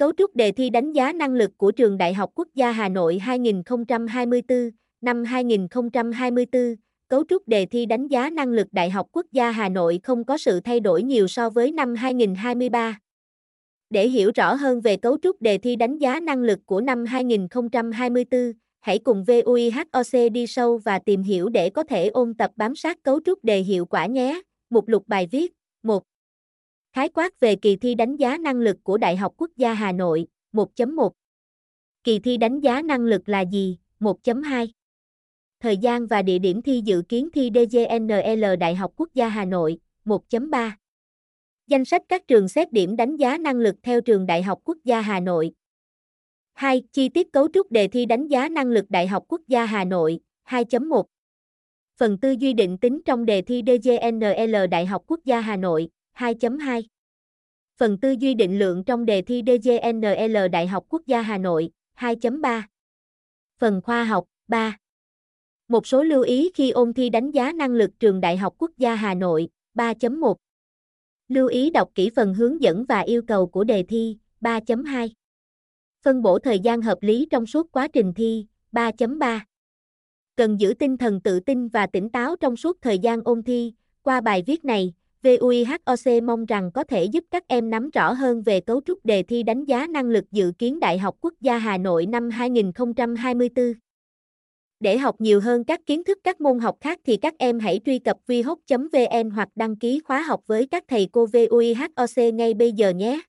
Cấu trúc đề thi đánh giá năng lực của Trường Đại học Quốc gia Hà Nội 2024, năm 2024, cấu trúc đề thi đánh giá năng lực Đại học Quốc gia Hà Nội không có sự thay đổi nhiều so với năm 2023. Để hiểu rõ hơn về cấu trúc đề thi đánh giá năng lực của năm 2024, hãy cùng VUIHOC đi sâu và tìm hiểu để có thể ôn tập bám sát cấu trúc đề hiệu quả nhé. Mục lục bài viết 1. Khái quát về kỳ thi đánh giá năng lực của Đại học Quốc gia Hà Nội 1.1 Kỳ thi đánh giá năng lực là gì? 1.2 Thời gian và địa điểm thi dự kiến thi DGNL Đại học Quốc gia Hà Nội 1.3 Danh sách các trường xét điểm đánh giá năng lực theo trường Đại học Quốc gia Hà Nội. 2. Chi tiết cấu trúc đề thi đánh giá năng lực Đại học Quốc gia Hà Nội 2.1 Phần tư duy định tính trong đề thi DGNL Đại học Quốc gia Hà Nội. 2.2 Phần tư duy định lượng trong đề thi DGNL Đại học Quốc gia Hà Nội 2.3 Phần khoa học 3 Một số lưu ý khi ôn thi đánh giá năng lực trường Đại học Quốc gia Hà Nội 3.1 Lưu ý đọc kỹ phần hướng dẫn và yêu cầu của đề thi 3.2 Phân bổ thời gian hợp lý trong suốt quá trình thi 3.3 Cần giữ tinh thần tự tin và tỉnh táo trong suốt thời gian ôn thi. Qua bài viết này, VUIHOC mong rằng có thể giúp các em nắm rõ hơn về cấu trúc đề thi đánh giá năng lực dự kiến Đại học Quốc gia Hà Nội năm 2024. Để học nhiều hơn các kiến thức các môn học khác thì các em hãy truy cập vihoc.vn hoặc đăng ký khóa học với các thầy cô VUIHOC ngay bây giờ nhé.